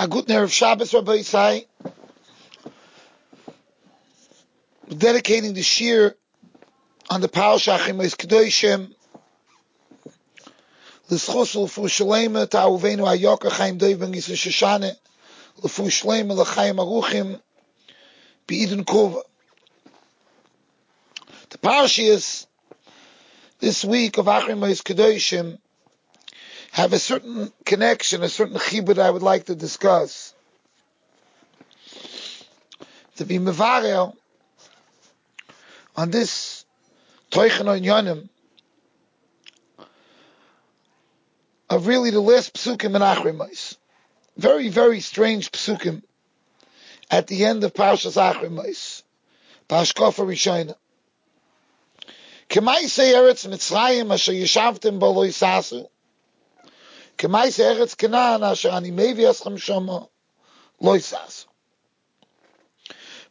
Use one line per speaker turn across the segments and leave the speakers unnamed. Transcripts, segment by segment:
A good Erev Shabbos, Rabbi Isai. Dedicating the Shiur on the Parasha Chimais Kedoshim. L'fu shalema ta'uvenu ayoka chaim doiv ben yisra shoshane. L'fu shalema l'chaim aruchim be'idun kova. The Parashas this week of Achrimais Kedoshim have a certain connection, a certain chibud I would like to discuss. To be mevarel on this Toichen on Yonim of really the last psukim in Achrimais. Very, very strange psukim at the end of Parshas Achrimais. Pashkofa Rishayna. Kemai say Eretz Mitzrayim asher yeshavtim bo lo yisasu. כמאי זה ארץ כנען אשר אני מביא אסכם שמה לא יסעסו.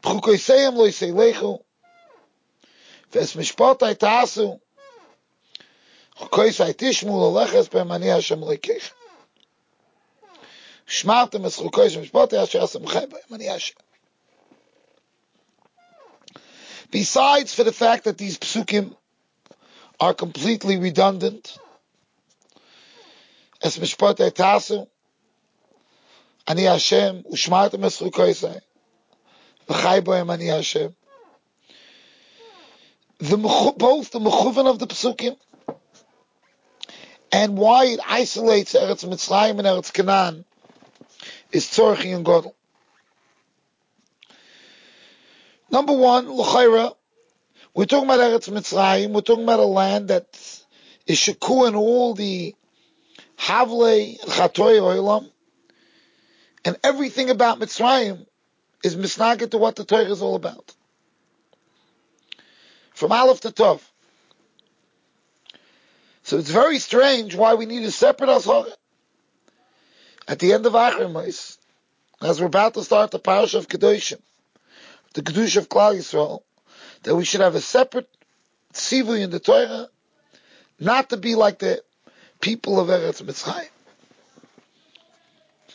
בחוקויסיהם לא יסילכו, ואס משפוטי תעשו, חוקויסי תשמו ללכס בהם אני השם לקח. שמרתם את חוקויסי משפוטי אשר עשם חי בהם אני השם. Besides for the fact that these psukim are completely redundant, es mishpat etasu ani Hashem ushmartem es chukoisai v'chai bohem ani Hashem. The both the mechuvan of the psukim and why it isolates Eretz Mitzrayim and Eretz Canaan is tzorchi and godel. Number one, l'chayra, we're talking about Eretz Mitzrayim, we're talking about a land that is shaku in all the Havle Chatoy Oilam, and everything about Mitzrayim is misnagit to what the Torah is all about. From Aleph to Tov. So it's very strange why we need a separate Ashara. At the end of Achrimais, as we're about to start the Parish of Kedoshim, the Kedush of Klal Yisrael, that we should have a separate Tzivu in the Torah, not to be like the people of Eretz Mitzrayim.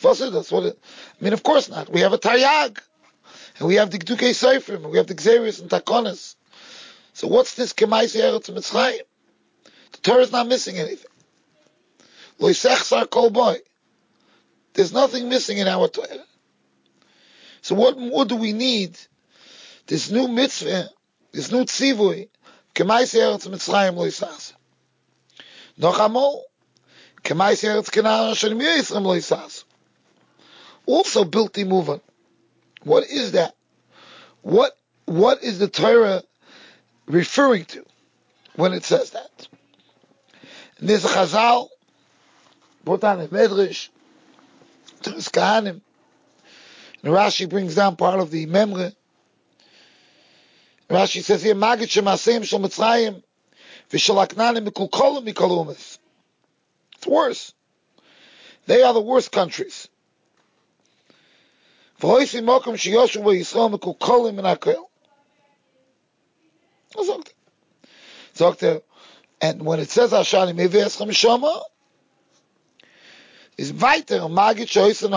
That's what it, I mean, of course not. We have a Taryag, and we have the Gdukei Seifrim, and we have the Xerius and Takonis. So what's this Kemaisi Eretz Mitzrayim? The Torah is not missing anything. Boy. There's nothing missing in our Torah. So what more do we need? This new mitzvah, this new tzivui, Kemaisi Eretz Mitzrayim Loisach. Noch amol, also built the movement. What is that? What what is the Torah referring to when it says that? And there's a Chazal, put on a Medrash, Toras Kohanim, and Rashi brings down part of the Memre. Rashi says here, Magid Shemasim Shal Mitzrayim, V'Shal Aknanim Mikul Kolam Mikol. It's worse. They are the worst countries. And when it says Ashani Meveeschem Shoma, is weiter Magid Shoysen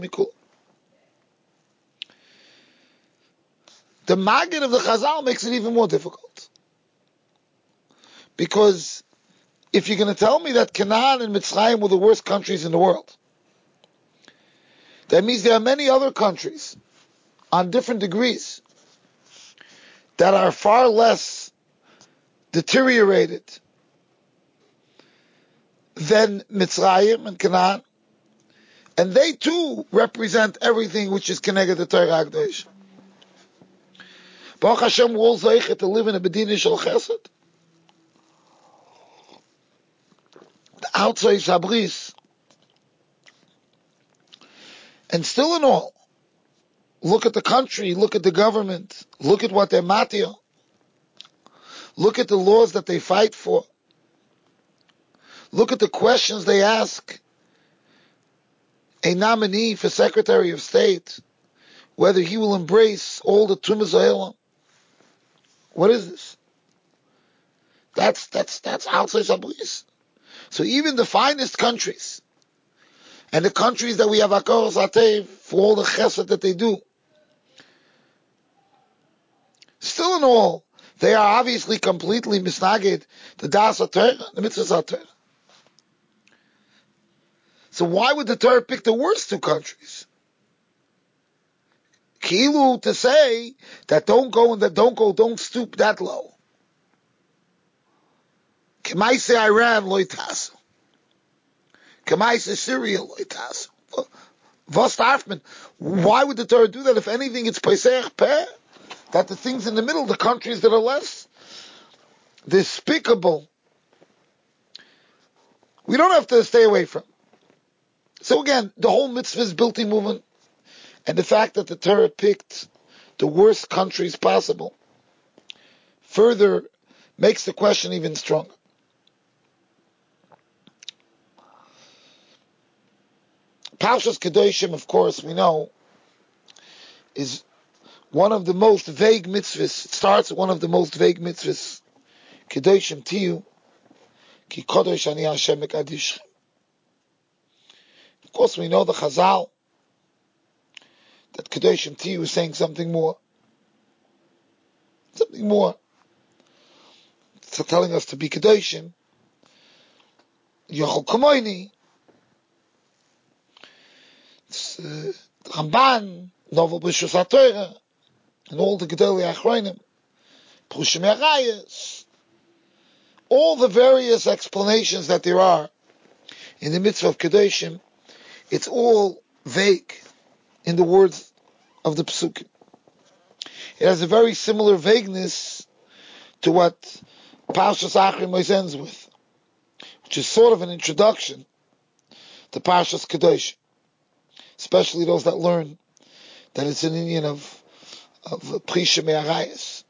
Mikul. The Magid of the Chazal makes it even more difficult. Because if you're going to tell me that Canaan and Mitzrayim were the worst countries in the world, that means there are many other countries on different degrees that are far less deteriorated than Mitzrayim and Canaan, and they too represent everything which is connected to Torah Akdosh. Baruch Hashem, we're to live in a Bedina Shal Chesed. Outside Sabris. And still in all, look at the country, look at the government, look at what they're matir, look at the laws that they fight for, look at the questions they ask a nominee for Secretary of State, whether he will embrace all the Tumas What is this? That's that's that's outside Sabris. So even the finest countries, and the countries that we have Akoros Atev for all the chesed that they do. Still in all, they are obviously completely misnagid the das Torah, the mitzvahs Torah. So why would the Torah pick the worst two countries? Kilu to say that don't go and that don't go, don't stoop that low. Kemaise Iran loitas. Kemaise Syria loitas. Was Arfman? Why would the Torah do that? If anything, it's Pesach Peh. That the things in the middle, the countries that are less despicable, we don't have to stay away from. So again, the whole mitzvah is built in movement, and the fact that the Torah picked the worst countries possible further makes the question even stronger. Parshas Kedoshim, of course, we know, is one of the most vague mitzvahs. It starts with one of the most vague mitzvahs. Kedoshim tiyu, ki kodosh ani Hashem Of course, we know the Chazal, that Kedoshim tiyu is saying something more. Something more. It's telling us to be Kedoshim. Yochel Kamoini, uh, Ramban, Novel B'Shus HaTorah, and all the Gedolei Achronim, Prushim Arayas, all the various explanations that there are in the mitzvah of Kedoshim, it's all vague in the words of the Psukim. It has a very similar vagueness to what Parshas Achrim ends with, which is sort of an introduction to Parshas Kedoshim especially those that learn that it's an Indian of of Prisha Me'arayas.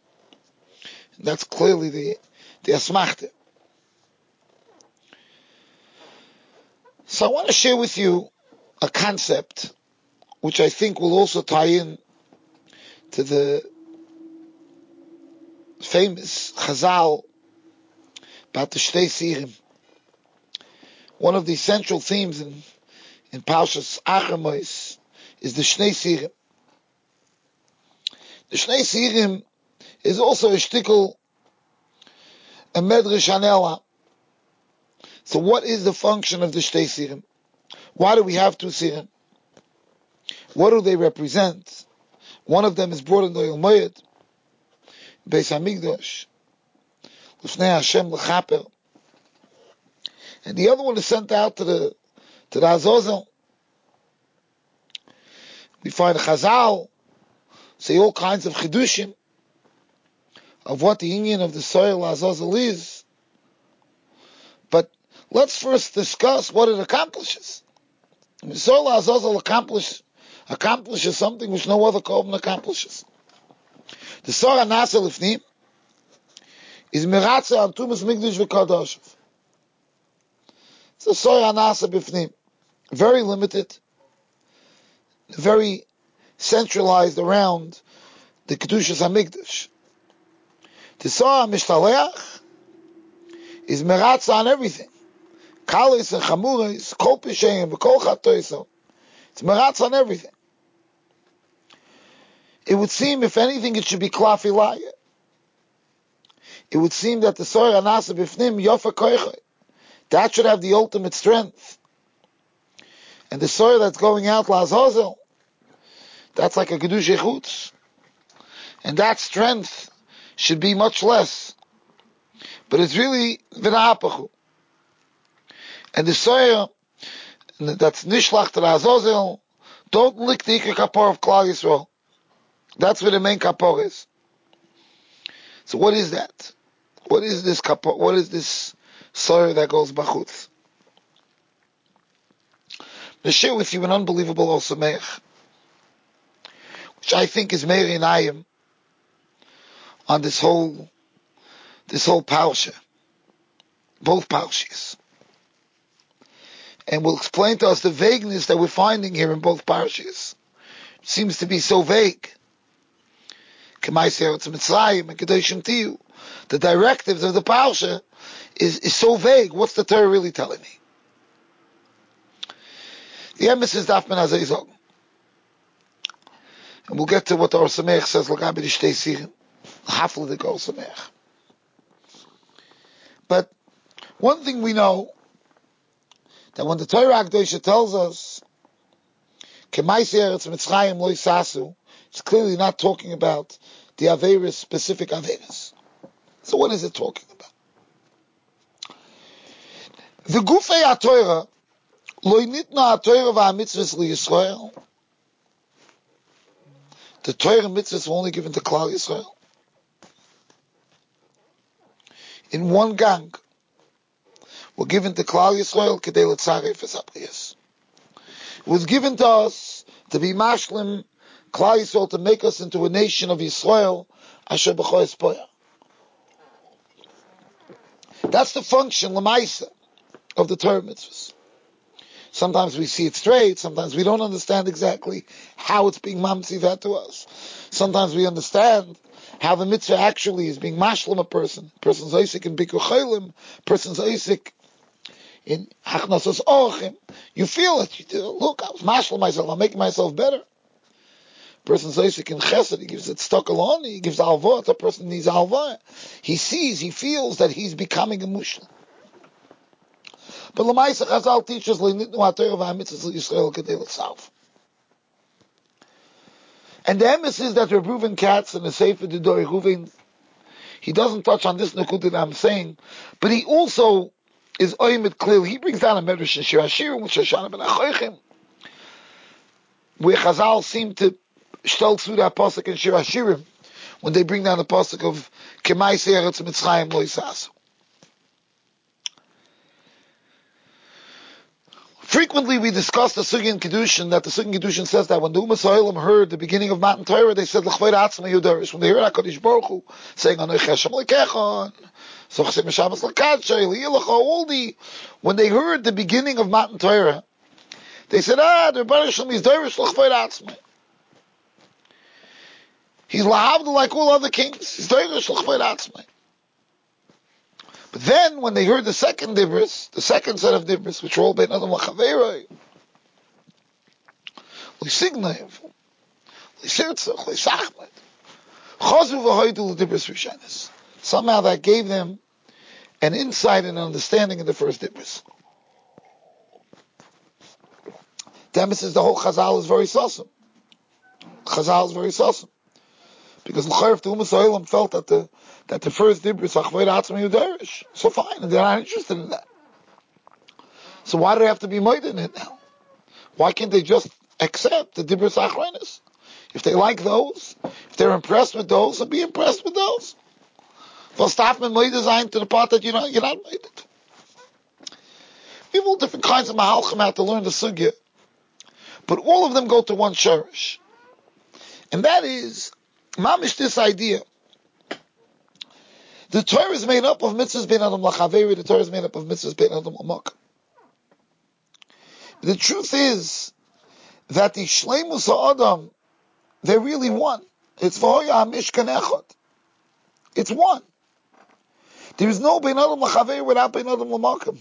That's clearly the the Asmachte. So I want to share with you a concept which I think will also tie in to the famous Chazal about the Shtei Sirim. One of the central themes in in Parshas Achamois is the Shnei Sirim. The Shnei Sirim is also a shtickle, a medrash anela. So what is the function of the Shnei Sirim? Why do we have two Sirim? What do they represent? One of them is brought in the Yom Beis Hamikdash, Lefnei Hashem L'chaper, and the other one is sent out to the to the Azazel. We find Chazal say all kinds of chidushim of what the union of the soil Azazel is. But let's first discuss what it accomplishes. The soil Azazel accomplish, accomplishes something which no other Kohen accomplishes. The Sorah Nasa Lifnim is Miratza Antumas Migdash V'Kadosh. It's a Sorah Nasa Bifnim very limited, very centralized around the Kedushas HaMikdash. The Sah Mishtaleach is meratz on everything. Kalis and Chamuris, Kol Pisheim, Kol Chatoiso. It's meratz on everything. It would seem, if anything, it should be Klafi Laya. It would seem that the Sorah Anasa Bifnim, Yofa Koichai, that should have the ultimate strength and the soil that's going out Lazazel, that's like a Kedusha Chutz. And that strength should be much less. But it's really V'na'apachu. And the soil that's Nishlach to Lazazel, don't lick the Iker Kapor of Klal Yisrael. That's where the main Kapor is. So what is that? What is this Kapor? What is this soil that goes Bachutz? To share with you an unbelievable also which I think is Meir and on this whole this whole parsha, both parshas, and will explain to us the vagueness that we're finding here in both parshas. It seems to be so vague. The directives of the parsha is, is so vague. What's the Torah really telling me? The emes darf man also sagen. And we'll get to what the Or Sameach says, Shtei Sirim. Hafla the Or Sameach. But one thing we know, that when the Torah Akdosha tells us, Eretz Mitzrayim it's clearly not talking about the Averis, specific Averis. So what is it talking about? The Gufei HaTorah, the Torah mitzvahs were only given to Klal Yisrael. In one gang, were given to Klal Yisrael kedei letzaref es It was given to us to be mashlim Klal Yisrael to make us into a nation of Yisrael asher b'choyes poya. That's the function lemaisa of the Torah mitzvahs. Sometimes we see it straight, sometimes we don't understand exactly how it's being mamsiv to us. Sometimes we understand how the mitzvah actually is being mashlim a person. Person's Isaac in Bikur person's Isaac in Hachnasos Orchim. You feel it. You do, look, I was mashlim myself, I'm making myself better. Person's Isaac in Chesed, he gives it stuck alone, he gives alvah, the person needs alvah. He sees, he feels that he's becoming a mushlim. But Lamaisa Chazal teaches Le'nitnu HaTorah v'hamitzvahs Yisrael Kedei L'Salf. And the emes is that Reuven Katz in the Sefer Dudaei Reuven, he doesn't touch on this that I'm saying, but he also is oimid clearly. He brings down a medrash in Shir Hashirim, which Shoshana ben Achoichim, where Chazal seem to shtel through that pasuk in Shir Hashirim, when they bring down the pasuk of Kemai Seretz Mitzrayim Lo Frequently we discuss the Sugin Kedushin, that the Sugin Kedushin says that when the Umas heard the beginning of Matan Torah, they said, L'chvayr atzma yudaris. When they heard HaKadosh Baruch Hu saying, Anoich Hashem Sochsim Shabbos lekadshay, liyilacha, all when they heard the beginning of Matan Torah, they said, ah, the Baruch Shem is Dorish l'chvayr atzma. He's lahavd like all other kings. He's Dorish l'chvayr atzma. But then, when they heard the second dibris, the second set of dibris, which were all bein adam lachaveroi, lisignayev, lisirtzach, lisachmet, chazu v'hoidu l'dibris rishenis. Somehow that gave them an insight and understanding in the first dibris. Demis is the whole Chazal is very sussum. Chazal is very sussum. Because L'chayr the Umas felt that the that the first dibra is achvayr atzma. So fine, and they're not interested in that. So why do they have to be made in it now? Why can't they just accept the dibra achrenis? If they like those, if they're impressed with those, then be impressed with those. Well, stop and made design to the part that you're not, you're not made it. We have all different kinds of mahalchim out to learn the sugya, but all of them go to one cherish, and that is mamish this idea the Torah is made up of mitzvahs bein adam lachaveri. The Torah is made up of mitzvahs bein adam lamak. The truth is that the shleimus adam, they're really one. It's v'hoya mishkan echad. It's one. There is no bein adam lachaveri without bein adam lamakam.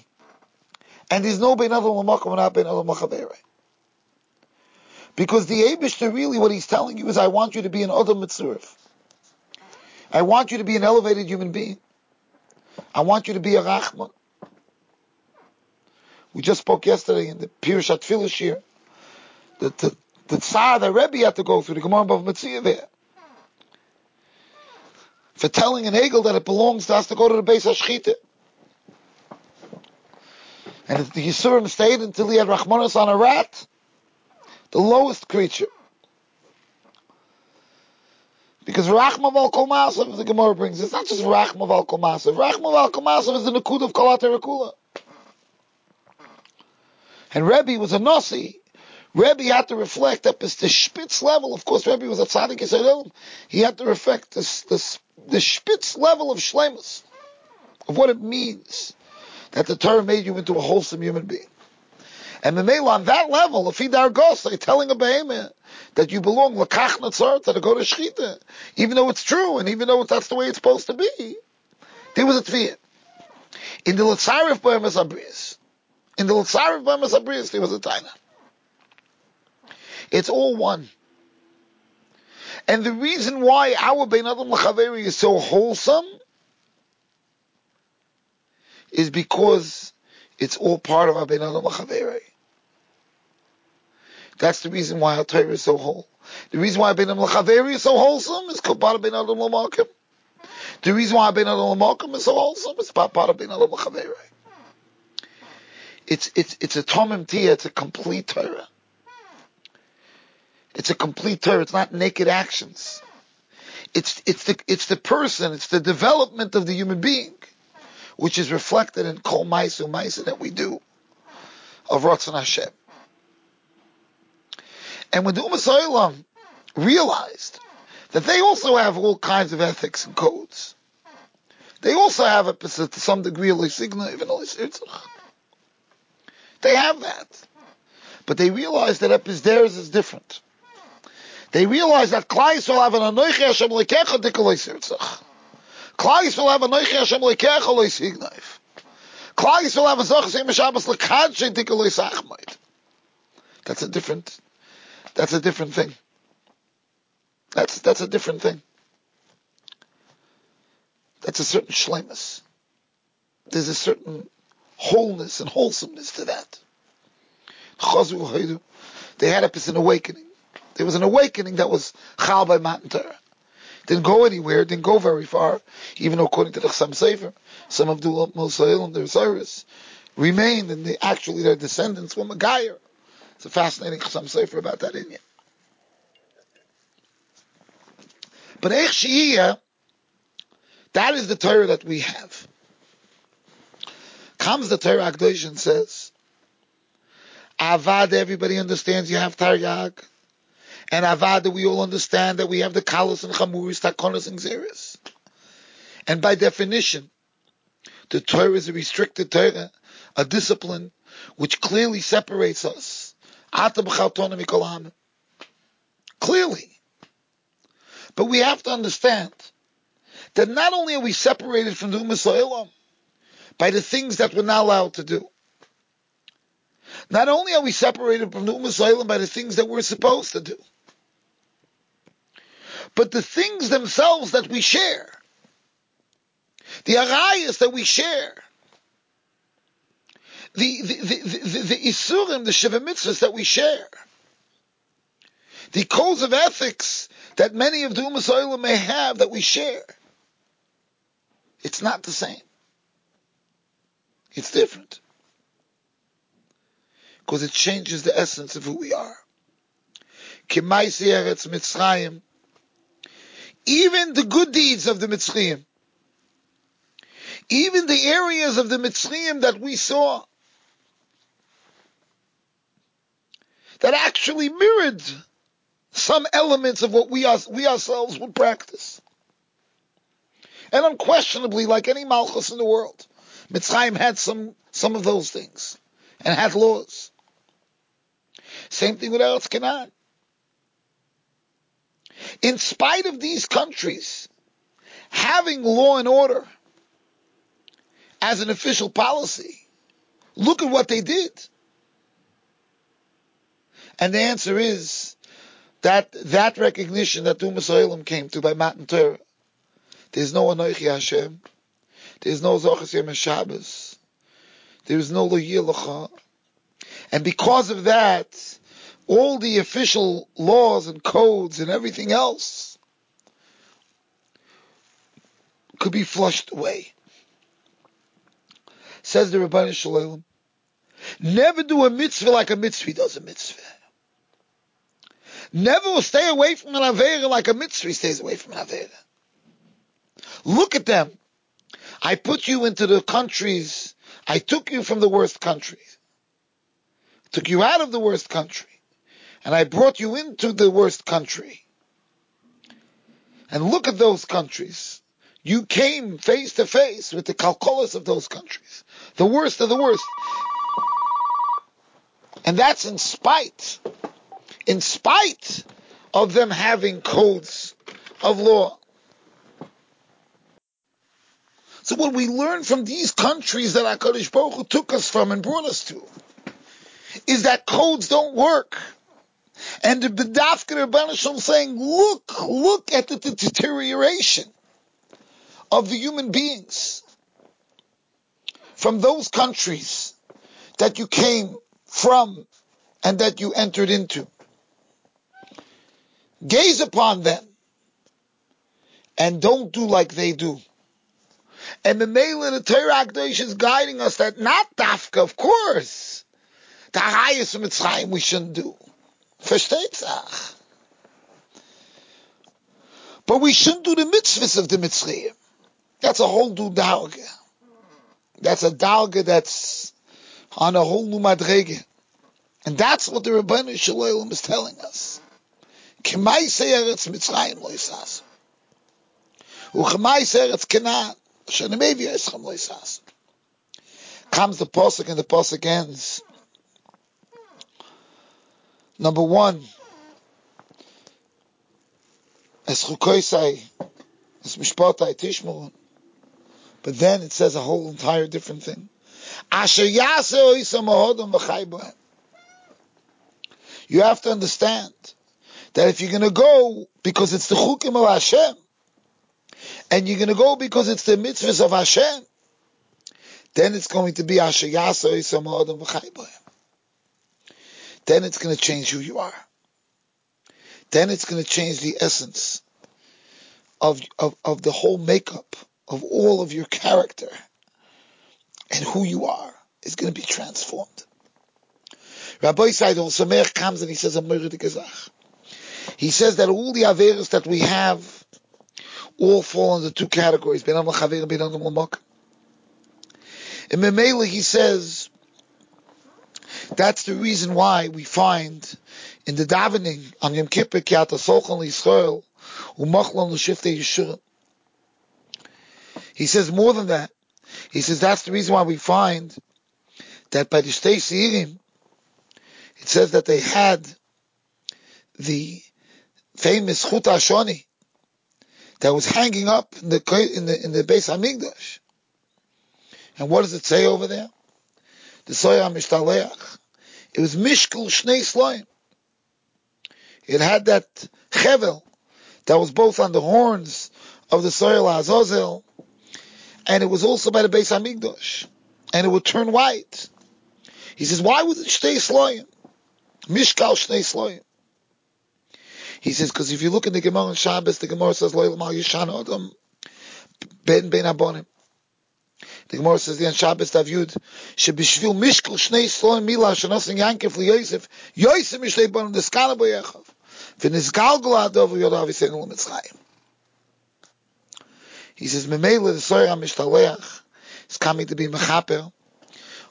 And there's no bein adam lamakam without bein adam lachaveri. Because the Abishter really, what he's telling you is, I want you to be an Adam Mitzurif. I want you to be an elevated human being. I want you to be a Rachman. We just spoke yesterday in the Filish here. The, the, the Tsar, the Rebbe had to go through, the Gemara of Metzia there. For telling an eagle that it belongs to us to go to the base of Shechita. And the Yisurim stayed until he had Rachmanis on a rat, the lowest creature. Because Rachma Val Kolmasav, the Gemara brings, it's not just Rachma Val Kol Masav. Rachma Val Kol Masav is the Nakud of Erekula. And Rebbe was a Nasi. Rebbe had to reflect that it's the spitz level. Of course, Rebbe was a tzaddik Yisrael. He had to reflect this, this, the spitz level of shlemus, of what it means that the Torah made you into a wholesome human being. And the Mela on that level, if he dar telling a behemoth that you belong natzar to go to shchita, even though it's true and even though that's the way it's supposed to be, there was a tefiyah. In the Latzarif Behemoth Abris, in the Latzarif Behemoth Abris, there was a taina. It's all one. And the reason why our Bein Adam L'Chaveri is so wholesome is because it's all part of our Bein Adam L'Chaveri. That's the reason why our Torah is so whole. The reason why Bein Adam L'Chaveri is so wholesome is of Bein Adam. The reason why Bein Adam is so wholesome is of Bein Adam. It's, it's, it's a Tomim Tia, it's a complete Torah. It's a complete Torah. It's not naked actions. It's, it's the, it's the person, it's the development of the human being, which is reflected in Kol Maisu Maisa that we do of Ratzon Hashem. And when the Ummah realized that they also have all kinds of ethics and codes, they also have a, to some degree, they have that. But they realize that theirs is different. They realize that Klai will have an Anoichi Hashem Lekecha Dikoloi Sirtzach. Klai will have an Anoichi Hashem Lekecha Loi Signaif. Klai will have a Zoch Sim Shabbos Lekadche Dikoloi Sachmaid. That's a different, that's a different thing. That's, that's a different thing. That's a certain shlemus. There's a certain wholeness and wholesomeness to that. They had a an awakening. There was an awakening that was chal by Matan Torah. Didn't go anywhere, didn't go very far, even according to the Chassam Sofer, some of the Mosail and the Osiris remained, and they, actually their descendants were Megayer. It's a fascinating Chassam Sofer about that Indian. But Eich Shiyah, that is the Torah that we have. Comes the Torah Akdosh and says, Avad, everybody understands you have Taryag. And Avad, we all understand that we have the Kalos and Chamuris, Takonos and Xeris. And by definition, the Torah is a restricted Torah, a discipline which clearly separates us. Clearly. But we have to understand that not only are we separated from the Ummah by the things that we're not allowed to do, not only are we separated from the Ummah by the things that we're supposed to do, but the things themselves that we share, the arayas that we share, the, the, the, the, isurim, the shiva mitzvahs that we share, the codes of ethics that many of the Ummah may have that we share, it's not the same. It's different. Because it changes the essence of who we are. Even the good deeds of the Mitzrayim, even the areas of the Mitzrayim that we saw, that actually mirrored some elements of what we, are, we ourselves would practice. And unquestionably, like any Malchus in the world, Mitzrayim had some, some of those things and had laws. Same thing with Eretz Canaan in spite of these countries having law and order as an official policy, look at what they did. And the answer is that that recognition that Umm came to by Matan Torah, there's no Anoichi Hashem, there's no Zochas Yom Shabbos, there's no Lo And because of that, all the official laws and codes and everything else could be flushed away. Says the Rabbi Shalom, never do a mitzvah like a mitzvah does a mitzvah. Never stay away from an Avera like a mitzvah stays away from an Avera. Look at them. I put you into the countries, I took you from the worst countries. Took you out of the worst country and I brought you into the worst country. And look at those countries. You came face to face with the calculus of those countries. The worst of the worst. And that's in spite, in spite of them having codes of law. So what we learn from these countries that HaKadosh Baruch Hu took us from and brought us to is that codes don't work And the Bedafka Rabbanashim saying, look, look at the deterioration of the human beings from those countries that you came from and that you entered into. Gaze upon them and don't do like they do. And the in the Torah is guiding us that not Dafka, of course. The highest Mitzrayim we shouldn't do. Versteht ah. But we shouldn't do the mitzvahs of the Mitzrayim. That's a whole new dalga. That's a dalga that's on a whole new madrege. And that's what the Rabbanu Shalom is telling us. Mitzrayim Canaan. Shenemevi Eschem loisas. Comes the posuk and the posuk ends. Number one, Es Es Tishmurun. But then it says a whole entire different thing. You have to understand that if you're going to go because it's the chukim of Hashem, and you're going to go because it's the mitzvahs of Hashem, then it's going to be Asher Then it's going to change who you are. Then it's going to change the essence of, of, of the whole makeup of all of your character and who you are is going to be transformed. Rabbi Seidel Samer comes and he says, He says that all the Averas that we have all fall into two categories. In Memela, he says, that's the reason why we find in the davening on Yom Kippur, Kiata Solchan Yisrael, Umachlon L'Shifte Yishurim, he says more than that. He says that's the reason why we find that by the Shtei Seirim, it says that they had the famous Chut Ashoni that was hanging up in the in the in the base Hamikdash. And what does it say over there? The Soya Mishtaleach. It was Mishkul Shnei Sloim. It had that chevel that was both on the horns of the Soya Azazel and it was also by the Beis Hamikdash, and it would turn white. He says, why was it Shtei Sloyim? Mishkal Shtei Sloyim. He says, because if you look in the Gemara in Shabbos, the Gemara says, Loyal Mal Yishan Adam, Ben Ben Abonim. The Gemara says, the Shabbos Davyud, Shebishvil Mishkal Shnei Sloyim Mila, Shanosin Yankif Li Yosef, Yosef Mishlei Bonim, the Skala Boyechav. V'nizgalgal Adov Yodav Yisrael Mitzrayim. He says, Memela, the Soyer HaMishtaleach is coming to be Mechaper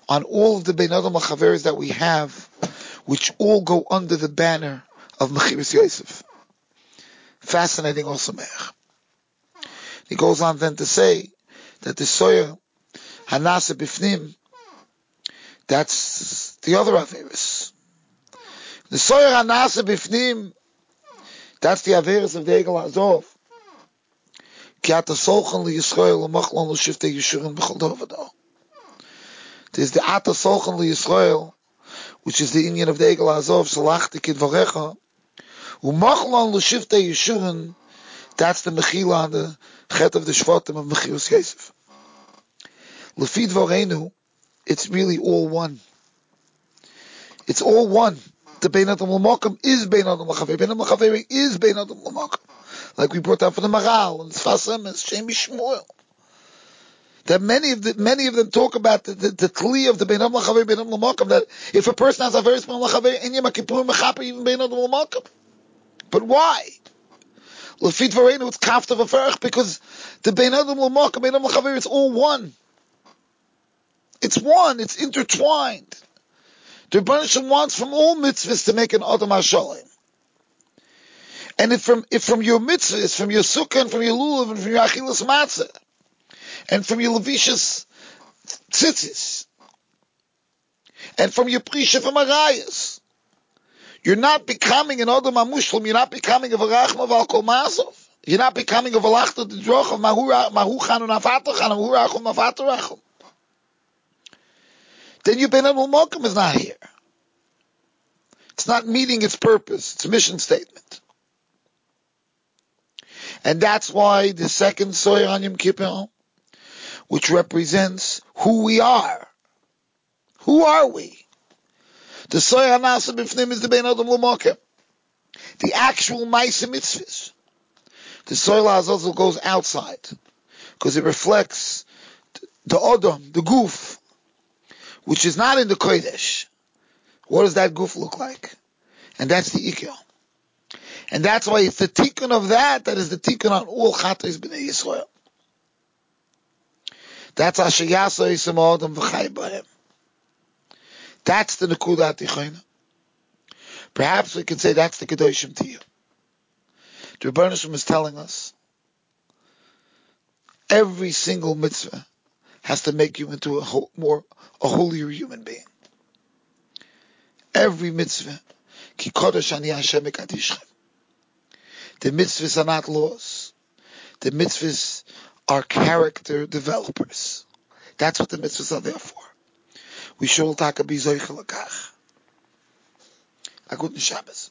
on all of the Ben Adam that we have, which all go under the banner of Mechiris Yosef. Fascinating also, Mech. He goes on then to say that the Soyer Hanasa Bifnim, that's the other Averis. The Soyer Hanasa Bifnim, that's the Averis of the Egel Azov. There's the Ata Solchan Yisrael, which is the Indian of the Egel Azov, Salachti Kid Varecha, Umachlon L'Shiftei Yishurim, that's the Mechila on the Chet of the Shvatim of Mechilus Yosef. Lefid Vorenu, it's really all one. It's all one. The Bein Adam L'Mokum is Bein Adam L'Chaver. Bein Adam L'Chaver is Bein Adam L'Mokum like we brought out for the Maharal and Sfasem and Shem Shmuel. That many of the, many of them talk about the, the, the kli of the Bein Beinam Lachaver, Beinam Lamakam, that if a person has a very small Lachaver, in Yom Kippur, Mechaper, even Beinam Lamakam. But why? Lefit Varenu, it's kaft of a ferch, because the Beinam Lamakam, Beinam Lachaver, it's all one. It's one, it's intertwined. The Rebbeinu wants from all mitzvahs to make an Adam HaShalim. And if from if from your mitzvahs, from your sukkah, and from your lulav, and from your achilas matzah, and from your levishas tzitzis, and from your prisha from arayas, you're not becoming an Adam HaMushlam, you're not becoming a Varachma of Al Mazov. You're not becoming a Valachta the Droch of Mahu Chanun Afatachan, Mahu Rachum Afatarachum. Then your Ben Mokum is not here. It's not meeting its purpose. It's mission statement. And that's why the second Soyer on Yom Kippur, which represents who we are. Who are we? The Soyer Nasa Bifnim is the Ben Adam Lamokim. The actual Maisa Mitzvahs. The Soyer Azazel goes outside because it reflects the Adam, the goof, which is not in the Kodesh. What does that goof look like? And that's the Ikyo. And that's why it's the tikkun of that that is the tikkun on all Chatos B'nai Yisrael. That's Asher Yasa Yisam Adam V'chai. That's the Nekuda Tichayna. Perhaps we can say that's the Kedoshim to you. The Rebbeinu is telling us every single mitzvah has to make you into a more a holier human being. Every mitzvah, ki kodesh ani Hashem The mitzvahs are not laws. The mitzvahs are character developers. That's what the mitzvahs are there for. We should all talk about A guten Shabbos.